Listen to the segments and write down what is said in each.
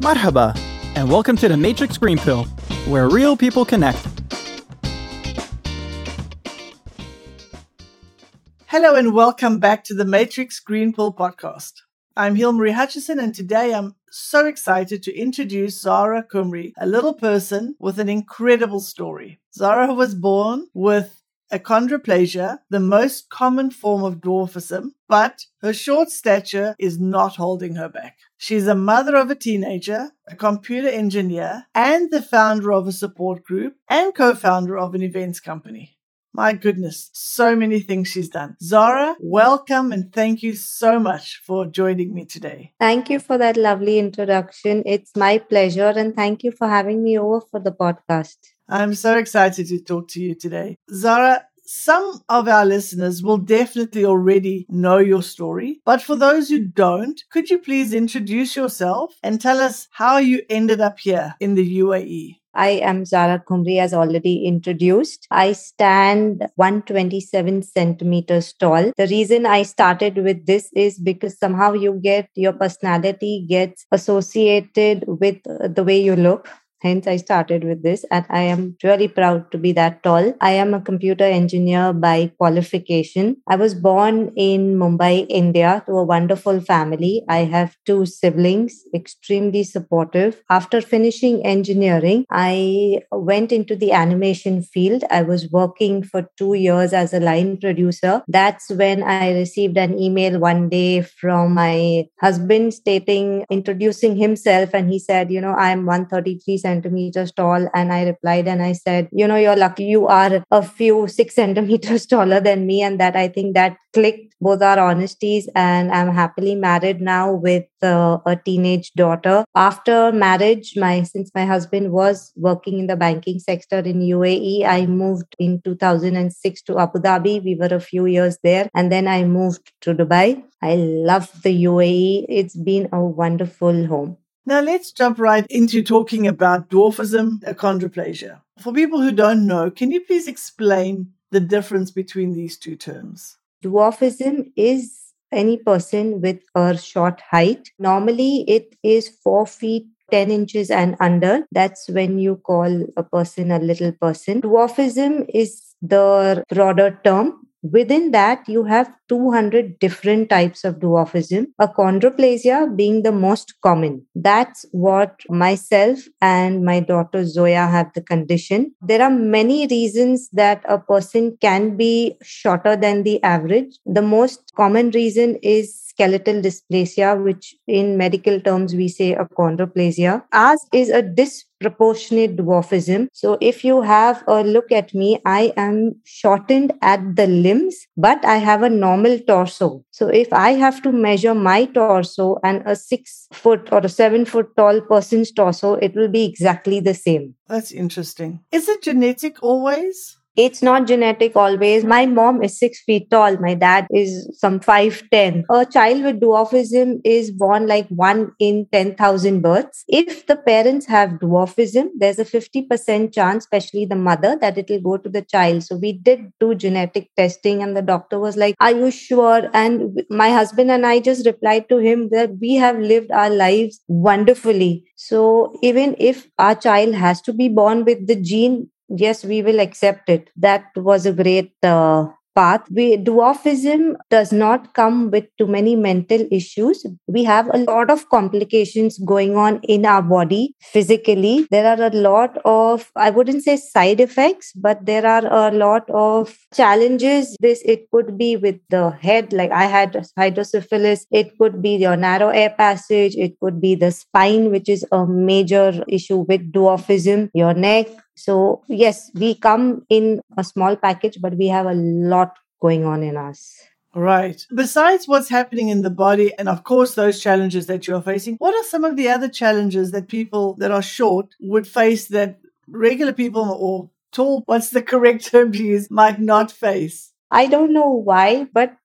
Marhaba, and welcome to the Matrix Green Pill, where real people connect. Hello, and welcome back to the Matrix Green Pill podcast. I'm Hilmarie Hutchison, and today I'm so excited to introduce Zahra Khumri, a little person with an incredible story. Zara was born with achondroplasia, the most common form of dwarfism, but her short stature is not holding her back. She's a mother of a teenager, a computer engineer, and the founder of a support group and co founder of an events company. My goodness, so many things she's done. Zahra, welcome and thank you so much for joining me today. Thank you for that lovely introduction. It's my pleasure and thank you for having me over for the podcast. I'm so excited to talk to you today. Zahra, some of our listeners will definitely already know your story, but for those who don't, could you please introduce yourself and tell us how you ended up here in the UAE? I am Zahra Khumri, as already introduced. I stand 127 centimeters tall. The reason I started with this is because somehow you get your personality gets associated with the way you look. Hence, I started with this, and I am really proud to be that tall. I am a computer engineer by qualification. I was born in Mumbai, India, to a wonderful family. I have two siblings, extremely supportive. After finishing engineering, I went into the animation field. I was working for two years as a line producer. That's when I received an email one day from my husband stating, introducing himself, and he said, You know, I'm 133 centimeters tall. And I replied and I said, You know, you're lucky you are a few six centimeters taller than me. And that I think that clicked both our honesties. And I'm happily married now with uh, a teenage daughter. After marriage, my since my husband was working in the banking sector in UAE, I moved in 2006 to Abu Dhabi. We were a few years there. And then I moved to Dubai. I love the UAE. It's been a wonderful home. Now let's jump right into talking about dwarfism, achondroplasia. For people who don't know, can you please explain the difference between these two terms? Dwarfism is any person with a short height. Normally, it is four feet 10 inches and under. That's when you call a person a little person. Dwarfism is the broader term Within that, you have 200 different types of dwarfism, achondroplasia being the most common. That's what myself and my daughter Zoya have the condition. There are many reasons that a person can be shorter than the average. The most common reason is skeletal dysplasia, which in medical terms we say achondroplasia. As is a disproportionate dwarfism. So if you have a look at me, I am shortened at the limbs, but I have a normal torso. So if I have to measure my torso and a six foot or a seven foot tall person's torso, it will be exactly the same. That's interesting. Is it genetic always? It's not genetic always. My mom is six feet tall. My dad is some 5'10. A child with dwarfism is born like one in 10,000 births. If the parents have dwarfism, there's a 50% chance, especially the mother, that it will go to the child. So we did do genetic testing, and the doctor was like, Are you sure? And my husband and I just replied to him that we have lived our lives wonderfully. So even if our child has to be born with the gene, yes, we will accept it. That was a great uh, path. We, dwarfism does not come with too many mental issues. We have a lot of complications going on in our body physically. There are a lot of, I wouldn't say side effects, but there are a lot of challenges. This, it could be with the head, like I had hydrocephalus. It could be your narrow air passage. It could be the spine, which is a major issue with dwarfism, your neck, so, yes, we come in a small package, but we have a lot going on in us. Right. Besides what's happening in the body, and of course, those challenges that you're facing, what are some of the other challenges that people that are short would face that regular people or tall, what's the correct term to use, might not face? I don't know why, but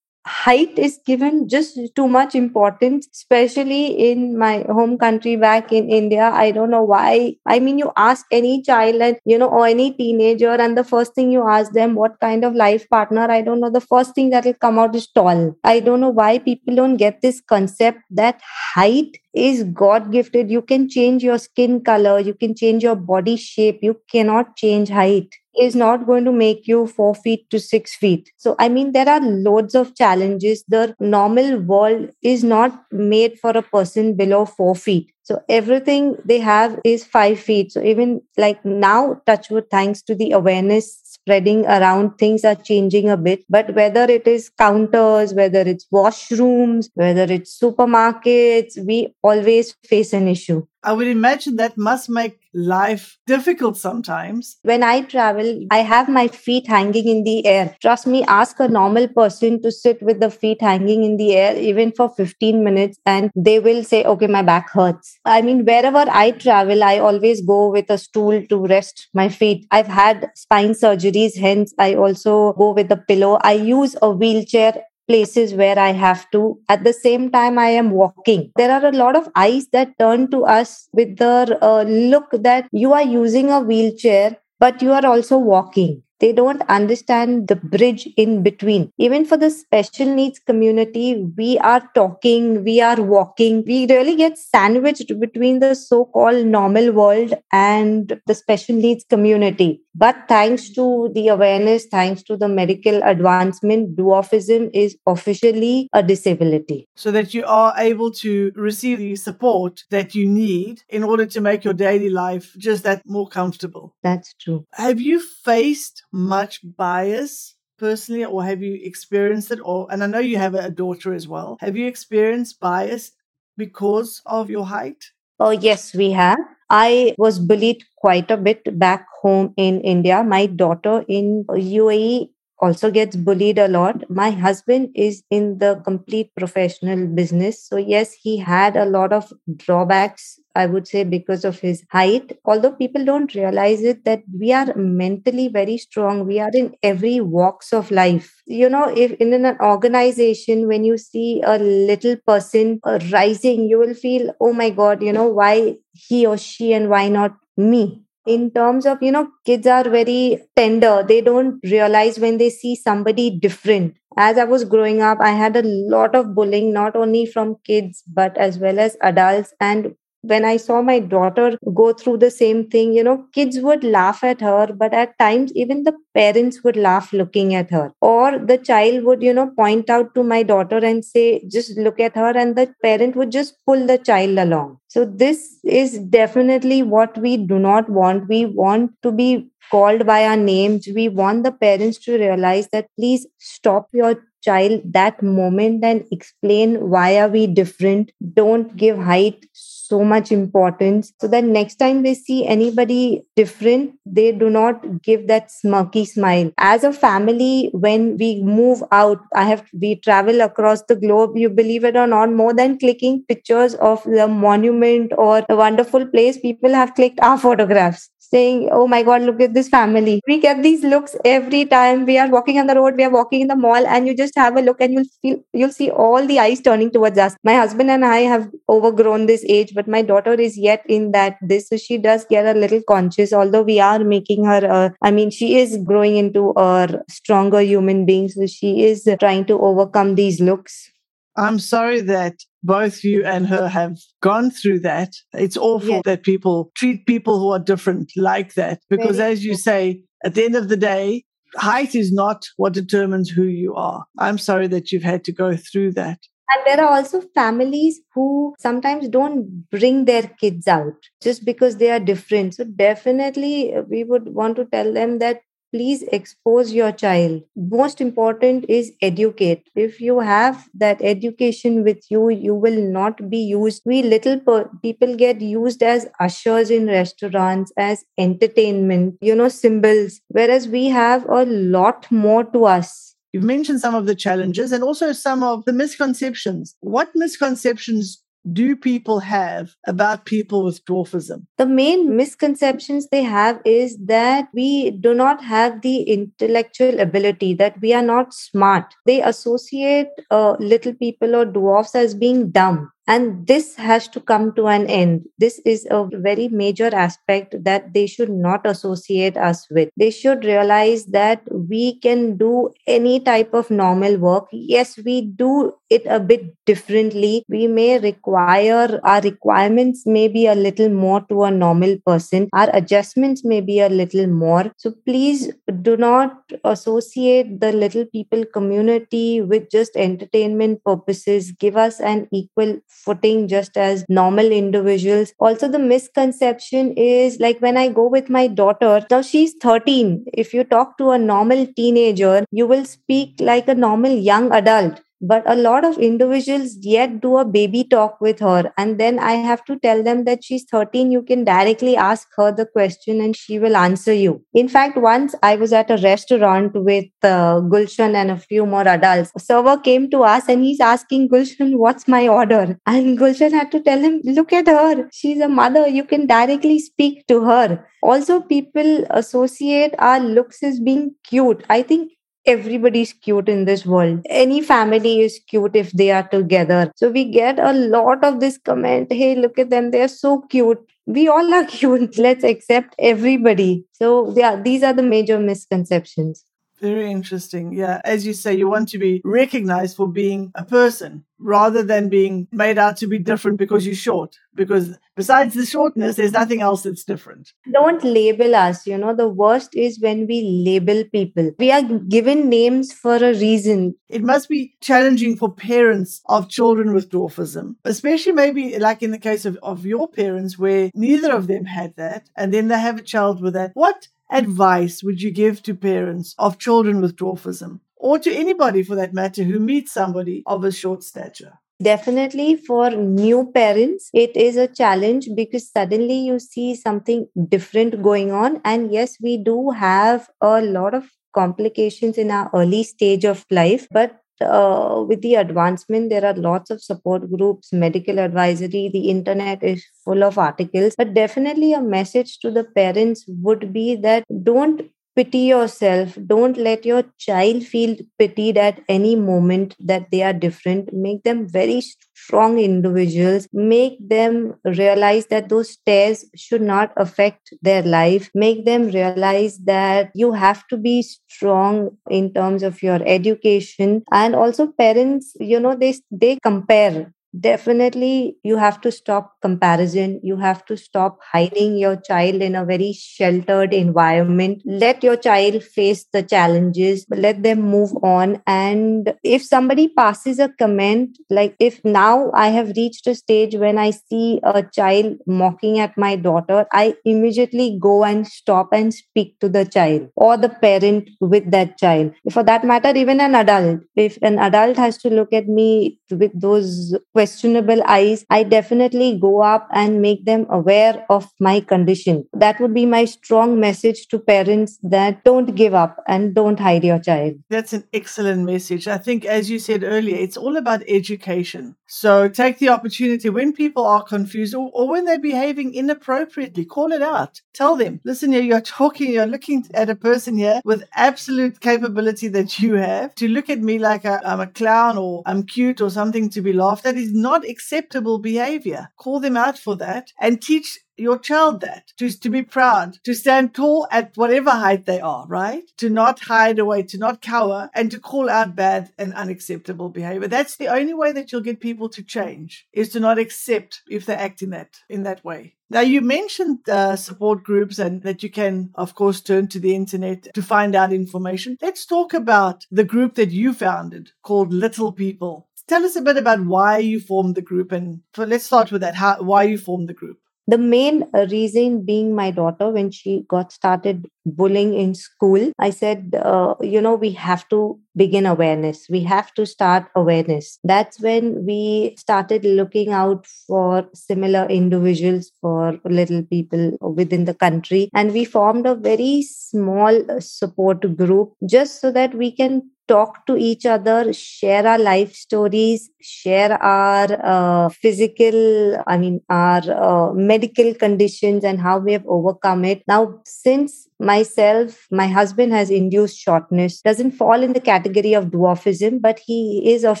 height is given just too much importance, especially in my home country back in India. I don't know why. I mean, you ask any child and, you know, or any teenager, and the first thing you ask them, what kind of life partner? I don't know. The first thing that will come out is tall. I don't know why people don't get this concept that height is God gifted. You can change your skin color, you can change your body shape, you cannot change height is not going to make you four feet to six feet. So, I mean, there are loads of challenges. The normal world is not made for a person below four feet. So everything they have is five feet. So even like now, Touchwood, thanks to the awareness spreading around, things are changing a bit. But whether it is counters, whether it's washrooms, whether it's supermarkets, we always face an issue. I would imagine that must make life difficult sometimes. When I travel, I have my feet hanging in the air. Trust me, ask a normal person to sit with the feet hanging in the air even for 15 minutes and they will say, okay, my back hurts. I mean, wherever I travel, I always go with a stool to rest my feet. I've had spine surgeries, hence, I also go with a pillow. I use a wheelchair places where I have to. At the same time, I am walking. There are a lot of eyes that turn to us with the uh, look that you are using a wheelchair, but you are also walking they don't understand the bridge in between. Even for the special needs community, we are talking, we are walking, we really get sandwiched between the so called normal world and the special needs community. But thanks to the awareness, thanks to the medical advancement, dwarfism is officially a disability. So that you are able to receive the support that you need in order to make your daily life just that more comfortable. That's true. Have you faced much bias personally or have you experienced it or and I know you have a daughter as well. Have you experienced bias because of your height? Oh yes, we have. I was bullied quite a bit back home in India. My daughter in UAE also gets bullied a lot. My husband is in the complete professional business. So, yes, he had a lot of drawbacks, I would say, because of his height. Although people don't realize it, that we are mentally very strong. We are in every walks of life. You know, if in an organization, when you see a little person uh, rising, you will feel, oh my God, you know, why he or she and why not me? in terms of you know kids are very tender they don't realize when they see somebody different as i was growing up i had a lot of bullying not only from kids but as well as adults and when I saw my daughter go through the same thing, you know, kids would laugh at her, but at times even the parents would laugh looking at her. Or the child would, you know, point out to my daughter and say, just look at her, and the parent would just pull the child along. So, this is definitely what we do not want. We want to be called by our names. We want the parents to realize that please stop your child that moment and explain why are we different. Don't give height so much importance. So that next time they see anybody different they do not give that smirky smile. As a family when we move out i have we travel across the globe you believe it or not more than clicking pictures of the monument or the wonderful place people have clicked our photographs saying, Oh my God, look at this family. We get these looks every time we are walking on the road, we are walking in the mall, and you just have a look and you'll feel you'll see all the eyes turning towards us. My husband and I have overgrown this age, but my daughter is yet in that this. So she does get a little conscious, although we are making her uh, I mean, she is growing into a stronger human being. So she is trying to overcome these looks. I'm sorry that both you and her have gone through that. It's awful yes. that people treat people who are different like that because, Very as you say, at the end of the day, height is not what determines who you are. I'm sorry that you've had to go through that. And there are also families who sometimes don't bring their kids out just because they are different. So, definitely, uh, we would want to tell them that please expose your child. Most important is educate. If you have that education with you you will not be used. We little per- people get used as ushers in restaurants as entertainment you know symbols. Whereas we have a lot more to us. You've mentioned some of the challenges and also some of the misconceptions. What misconceptions do people have about people with dwarfism? The main misconceptions they have is that we do not have the intellectual ability, that we are not smart. They associate uh, little people or dwarfs as being dumb and this has to come to an end. This is a very major aspect that they should not associate us with. They should realize that we can do any type of normal work. Yes, we do it a bit differently. We may require our requirements may be a little more to a normal person. Our adjustments may be a little more. So please do not associate the little people community with just entertainment purposes. Give us an equal footing just as normal individuals. Also, the misconception is like when I go with my daughter, now she's 13. If you talk to a normal teenager, you will speak like a normal young adult but a lot of individuals yet do a baby talk with her. And then i have to tell them that she's 13 you can directly ask her the question and she will answer you. In fact once i was at a restaurant with uh, gulshan and a few more adults. A server came to us and he's asking gulshan what's my order? And gulshan had to tell him look at her. She's a mother. You can directly speak to her. Also people associate our looks as being cute. I think everybody's cute in this world. Any family is cute if they are together. So we get a lot of this comment hey, look at them, they're so cute. We all are cute. Let's accept everybody. So, yeah, these are the major misconceptions. Very interesting. Yeah. As you say, you mm. want to be recognized for being a person rather than being made out to be different because you're short. Because besides the shortness, there's nothing else that's different. Don't label us. You know, the worst is when we label people. We are given names for a reason. It must be challenging for parents of children with dwarfism, especially maybe like in the case of, of your parents where neither of them had that. And then they have a child with that. What advice would you give to parents of children with dwarfism? Or to anybody for that matter who meets somebody of a short stature? Definitely for new parents, it is a challenge because suddenly you see something different going on. And yes, we do have a lot of complications in our early stage of life, but uh, with the advancement, there are lots of support groups, medical advisory, the internet is full of articles. But definitely, a message to the parents would be that don't pity yourself. Don't let your child feel pitied at any moment that they are different. Make them very strong individuals. Make them realize that those tears should not affect their life. Make them realize that you have to be strong in terms of your education. And also parents you know they they compare definitely you have to stop comparison. You have to stop hiding your child in a very sheltered environment. Let your child face the challenges let them move on. And if somebody passes a comment like if now i have reached a stage when i see a child mocking at my daughter i immediately go and stop and speak to the child or the parent with that child. For that matter even an adult. If an adult has to look at me with those questionable eyes, I definitely go up and make them aware of my condition. That would be my strong message to parents that don't give up and don't hide your child. That's an excellent message. I think, as you said earlier, it's all about education. So take the opportunity when people are confused or, or when they're behaving inappropriately, call it out. Tell them, listen here, you're talking, you're looking at a person here with absolute capability that you have to look at me like i I'm a clown or I'm cute or something to be laughed at is not acceptable behavior. Call them out for that and teach your child that to, to be proud, to stand tall at whatever height they are, right? To not hide away, to not cower and to call out bad and unacceptable behavior. That's the only way that you'll get people to change is to not accept if they act in that, in that way. Now, you mentioned uh, support groups and that you can, of course, turn to the internet to find out information. Let's talk about the group that you founded called Little People. Tell us a bit about why you formed the group and let's start with that. How, why you formed the group? The main reason being my daughter when she got started bullying in school i said uh, you know we have to begin awareness. We have to start awareness. That's when we started looking out for similar individuals for little people within the country. And we formed a very small support group just so that we can talk to each other, share our life stories, share our uh, physical, I mean, our uh, medical conditions and how we have overcome it. Now, since myself, my husband has induced shortness, doesn't fall in the category of dwarfism, but he is of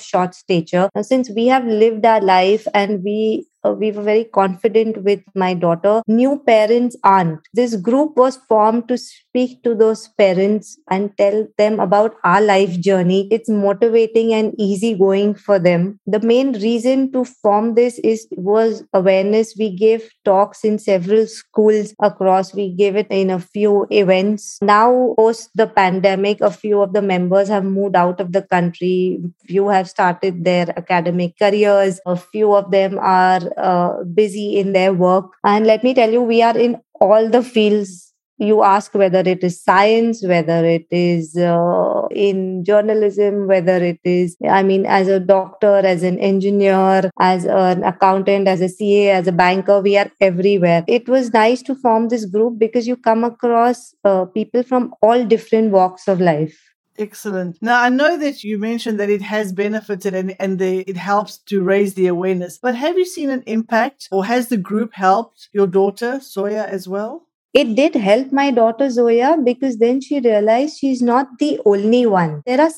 short stature. Now, since we have lived our life and we uh, we were very confident with my daughter. New parents aren't. This group was formed to speak to those parents and tell them about our life journey. It's motivating and easygoing for them. The main reason to form this is was awareness. We gave talks in several schools across. We gave it in a few events. Now, post the pandemic, a few of the members have moved out of the country. Few have started their academic careers. A few of them are uh, busy in their work. And let me tell you, we are in all the fields. You ask whether it is science whether it is uh, in journalism whether it is i mean as a doctor as an engineer as an accountant as a ca as a banker we are everywhere. It was nice to form this group because you come across uh, people from all different walks of life Excellent. Now, I know that you mentioned that it has benefited and, and the, it helps to raise the awareness, but have you seen an impact or has the group helped your daughter, Zoya, as well? It did help my daughter Zoya because then she realized she's not the only one. There are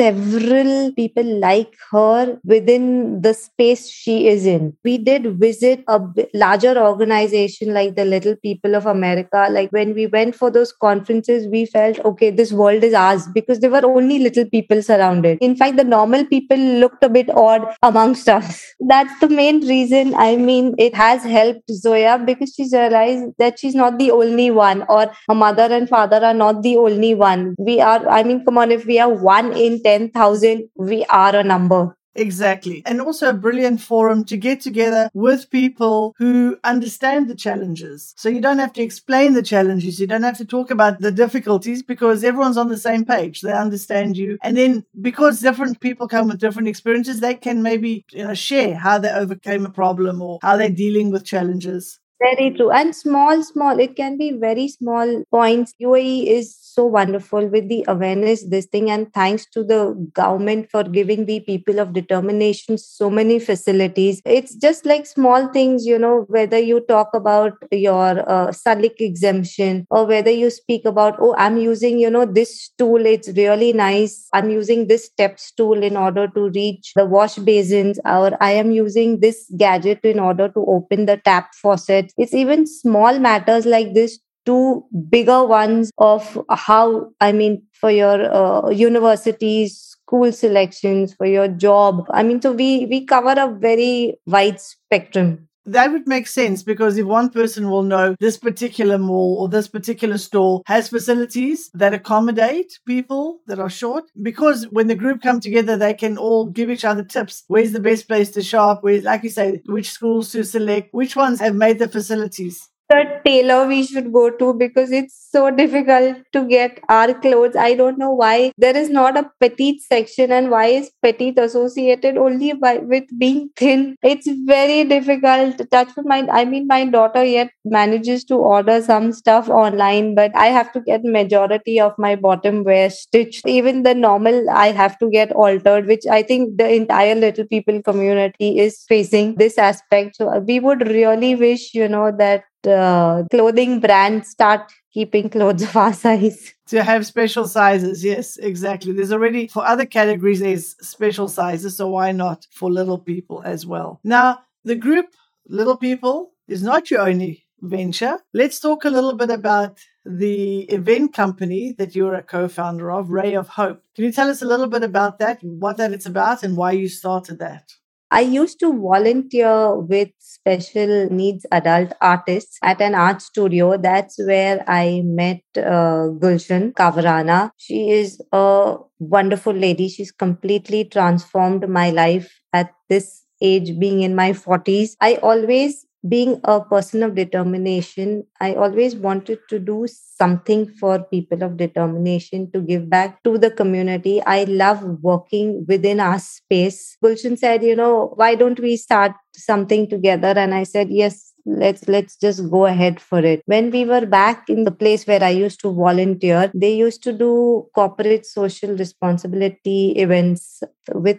several people like her within the space she is in. We did visit a larger organization like the Little People of America. Like when we went for those conferences, we felt, okay, this world is ours because there were only little people surrounded. In fact, the normal people looked a bit odd amongst us. That's the main reason. I mean, it has helped Zoya because she's realized that she's not the only one, or her mother and father are not the only one. We are, I mean, come on, if we are one in 10,000, we are a number. Exactly. And also a brilliant forum to get together with people who understand the challenges. So you don't have to explain the challenges. You don't have to talk about the difficulties because everyone's on the same page. They understand you. And then because different people come with different experiences, they can maybe, you know, share how they overcame a problem or how they're dealing with challenges. Very true. And small, small, it can be very small points. UAE is so wonderful with the awareness, this thing, and thanks to the government for giving the people of determination so many facilities. It's just like small things, you know, whether you talk about your uh, Salik exemption or whether you speak about, oh, I'm using, you know, this tool, it's really nice. I'm using this steps tool in order to reach the wash basins, or I am using this gadget in order to open the tap faucet it's even small matters like this to bigger ones of how i mean for your uh, universities school selections for your job i mean so we we cover a very wide spectrum that would make sense because if one person will know this particular mall or this particular store has facilities that accommodate people that are short, because when the group come together, they can all give each other tips. Where's the best place to shop? Where's, like you say, which schools to select? Which ones have made the facilities? The tailor we should go to because it's so difficult to get our clothes. I don't know why there is not a petite section and why is petite associated only by with being thin. It's very difficult. Touch with my I mean my daughter yet manages to order some stuff online, but I have to get majority of my bottom wear stitched. Even the normal I have to get altered, which I think the entire little people community is facing this aspect. So uh, we would really wish, you know, that uh, clothing brands start keeping clothes of our size. To have special sizes, yes, exactly. There's already for other categories there's special sizes, so why not for little people as well? Now, the group Little People is not your only venture. Let's talk a little bit about the event company that you're a co-founder of, Ray of Hope. Can you tell us a little bit about that, what that it's about and why you started that? I used to volunteer with special needs adult artists at an art studio. That's where I met uh, Gulshan Kavrana. She is a wonderful lady. She's completely transformed my life at this age, being in my 40s. I always being a person of determination, I always wanted to do something for people of determination to give back to the community. I love working within our space. Gulshan said, you know, why don't we start something together? And I said, yes, let's let's just go ahead for it when we were back in the place where i used to volunteer they used to do corporate social responsibility events with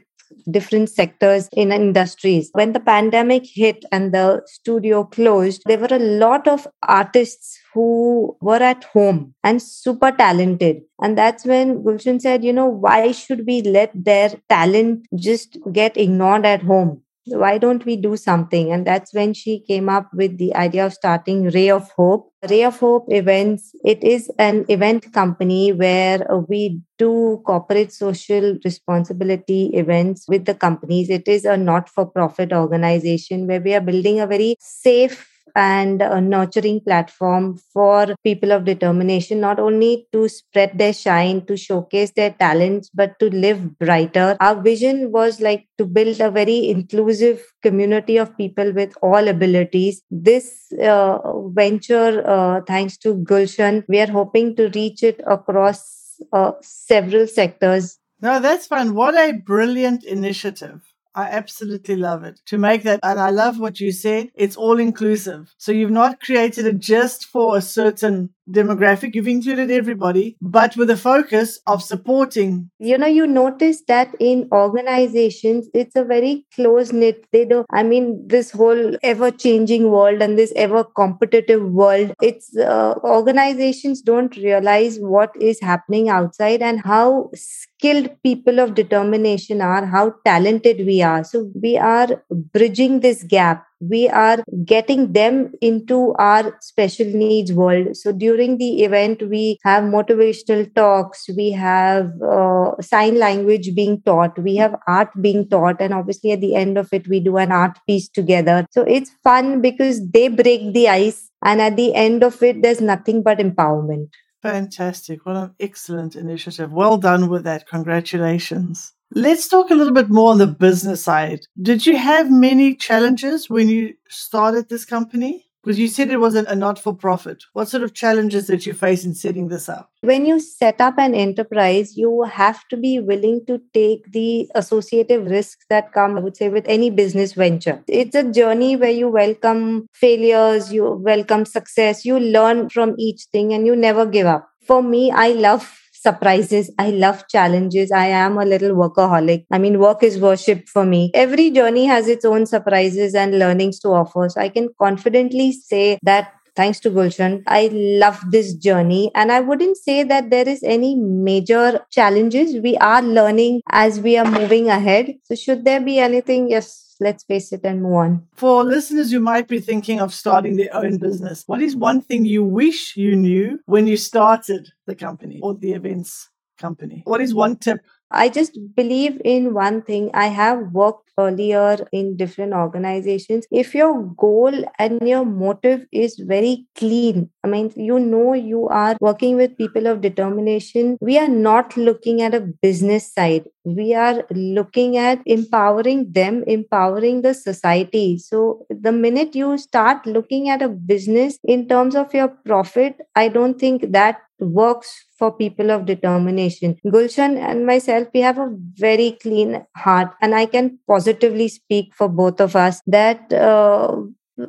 different sectors in industries. When the pandemic hit and the studio closed, there were a lot of artists who were at home and super talented. And that's when Gulshan said, you know, why should we let their talent just get ignored at home? Why don't we do something? And that's when she came up with the idea of starting ray of hope. Ray of hope events it is an event company where we do corporate social responsibility events with the companies. It is a not for profit organization where we are building a very safe and a nurturing platform for people of determination, not only to spread their shine, to showcase their talents, but to live brighter. Our vision was like to build a very inclusive community of people with all abilities. This uh, venture, uh, thanks to Gulshan, we are hoping to reach it across uh, several sectors. No, that's fun. What a brilliant initiative. I absolutely love it to make that. And I love what you said. It's all inclusive. So you've not created it just for a certain demographic. You've included everybody, but with a focus of supporting. You know, you notice that in organizations, it's a very close knit. They don't, I mean, this whole ever changing world and this ever competitive world, it's uh, organizations don't realize what is happening outside and how skilled people of determination are, how talented we are. So we are bridging this gap we are getting them into our special needs world. So during the event, we have motivational talks, we have uh, sign language being taught, we have art being taught, and obviously at the end of it, we do an art piece together. So it's fun because they break the ice, and at the end of it, there's nothing but empowerment. Fantastic. What an excellent initiative. Well done with that. Congratulations. Let's talk a little bit more on the business side. Did you have many challenges when you started this company? Because you said it wasn't a not for profit. What sort of challenges did you face in setting this up? When you set up an enterprise, you have to be willing to take the associative risks that come, I would say, with any business venture. It's a journey where you welcome failures, you welcome success, you learn from each thing, and you never give up. For me, I love surprises. I love challenges. I am a little workaholic. I mean, work is worship for me. Every journey has its own surprises and learnings to offer. So I can confidently say that thanks to Gulshan. I love this journey. And I wouldn't say that there is any major challenges. We are learning as we are moving ahead. So should there be anything? Yes, let's face it and move on. For listeners who might be thinking of starting their own business, what is one thing you wish you knew when you started the company or the events company? What is one tip I just believe in one thing. I have worked earlier in different organizations. If your goal and your motive is very clean, I mean, you know, you are working with people of determination. We are not looking at a business side. We are looking at empowering them, empowering the society. So, the minute you start looking at a business in terms of your profit, I don't think that works for people of determination. Gulshan and myself, we have a very clean heart, and I can positively speak for both of us that, uh,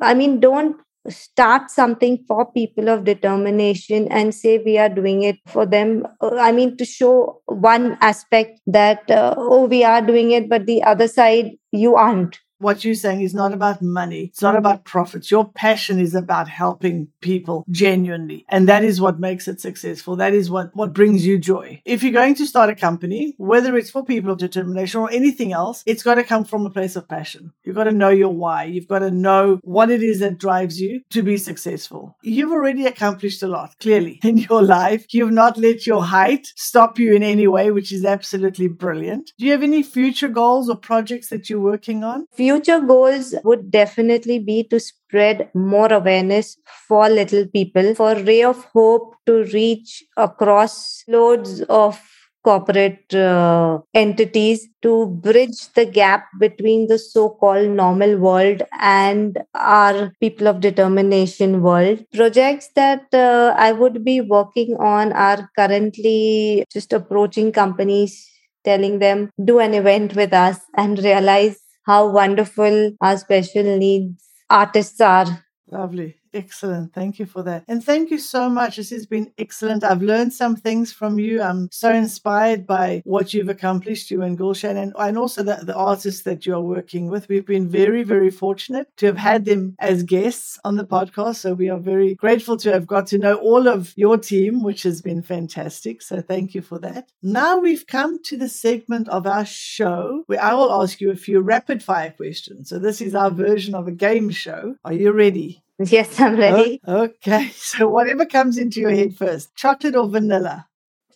I mean, don't start something for people of determination and say we are doing it for them uh, i mean to show one aspect that uh, oh we are doing it but the other side you aren't what you're saying is not about money. It's not about profits. Your passion is about helping people genuinely. And that is what makes it successful. That is what, what brings you joy. If you're going to start a company, whether it's for people of determination or anything else, it's got to come from a place of passion. You've got to know your why. You've got to know what it is that drives you to be successful. You've already accomplished a lot, clearly, in your life. You've not let your height stop you in any way, which is absolutely brilliant. Do you have any future goals or projects that you're working on? Future future goals would definitely be to spread more awareness for little people, for Ray of Hope to reach across loads of corporate uh, entities to bridge the gap between the so-called normal world and our people of determination world. Projects that uh, i would be working on are currently just approaching companies telling them do an event with us and realize how wonderful our special needs artists are. Lovely. Excellent. Thank you for that. And thank you so much. This has been excellent. I've learned some things from you. I'm so inspired by what you've accomplished, you and Gulshan, and, and also the, the artists that you are working with. We've been very, very fortunate to have had them as guests on the podcast. So we are very grateful to have got to know all of your team, which has been fantastic. So thank you for that. Now we've come to the segment of our show where I will ask you a few rapid fire questions. So this is our version of a game show. Are you ready? Yes, I'm ready. Oh, okay. So whatever comes into your head first chocolate or vanilla?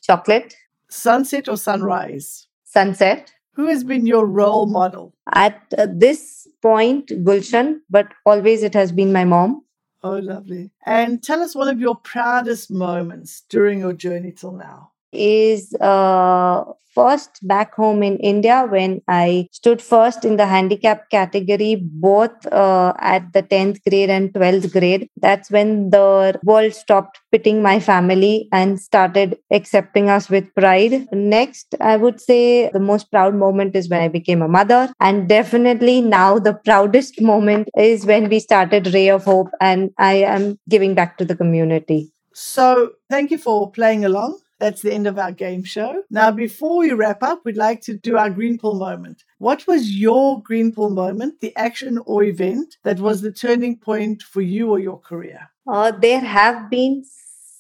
Chocolate. Sunset or sunrise? Sunset. Who has been your role model? At uh, this point, Gulshan, but always it has been my mom. Oh, lovely. And tell us one of your proudest moments during your journey till now is uh, first back home in India when I stood first in the handicap category, both uh, at the 10th grade and 12th grade. That's when the world stopped pitting my family and started accepting us with pride. Next, I would say the most proud moment is when I became a mother. And definitely now the proudest moment is when we started Ray of Hope and I am giving back to the community. So, thank you for playing along. That's the end of our game show. Now, before we wrap up, we'd like to do our green pill moment. What was your green pill moment, the action or event that was the turning point for you or your career? Uh, there have been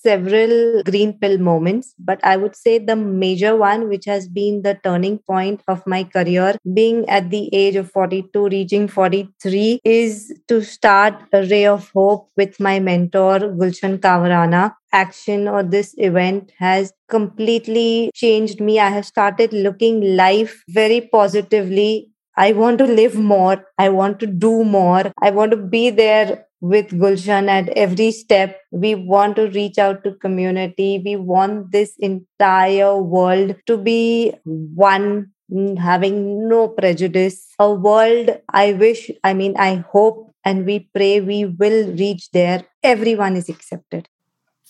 several green pill moments, but I would say the major one, which has been the turning point of my career, being at the age of 42, reaching 43, is to start a ray of hope with my mentor, Gulshan Kavarana. Action or this event has completely changed me. I have started looking life very positively I want to live more. I want to do more. I want to be there with Gulshan at every step. We want to reach out to community. We want this entire world to be one mm, having no prejudice a world i wish i mean i hope and we pray we will reach there everyone is accepted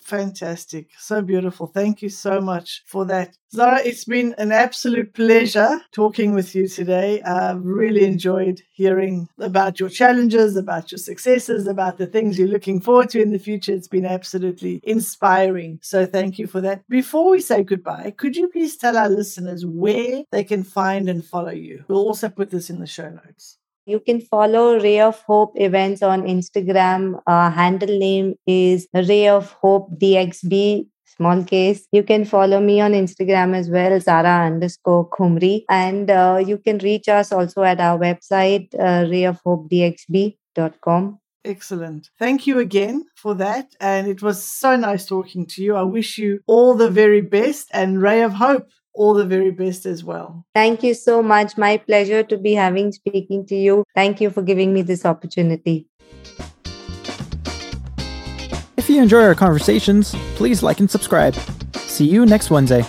Fantastic. So beautiful. Thank you so much for that. Zahra, it's been an absolute pleasure talking with you today. I've really enjoyed hearing about your challenges, about your successes, about the things you're looking forward to in the future. It's been absolutely inspiring. So thank you for that. Before we say goodbye, could you please tell our listeners where they can find and follow you? We'll also put this in the show notes. You can follow Ray of Hope events on Instagram. Uh, handle name is Ray of Hope DXB small case. You can follow me on Instagram as well, Zahra underscore Khumri. And uh, you can reach us also at our website, uh, rayofhopedxb.com. Excellent. Thank you again for that. And it was so nice talking to you. I wish you all the very best and ray of hope all the very best as well. Thank you so much. My pleasure to be having speaking to you. Thank you for giving me this opportunity. If you enjoy our conversations, please like and subscribe. See you next Wednesday.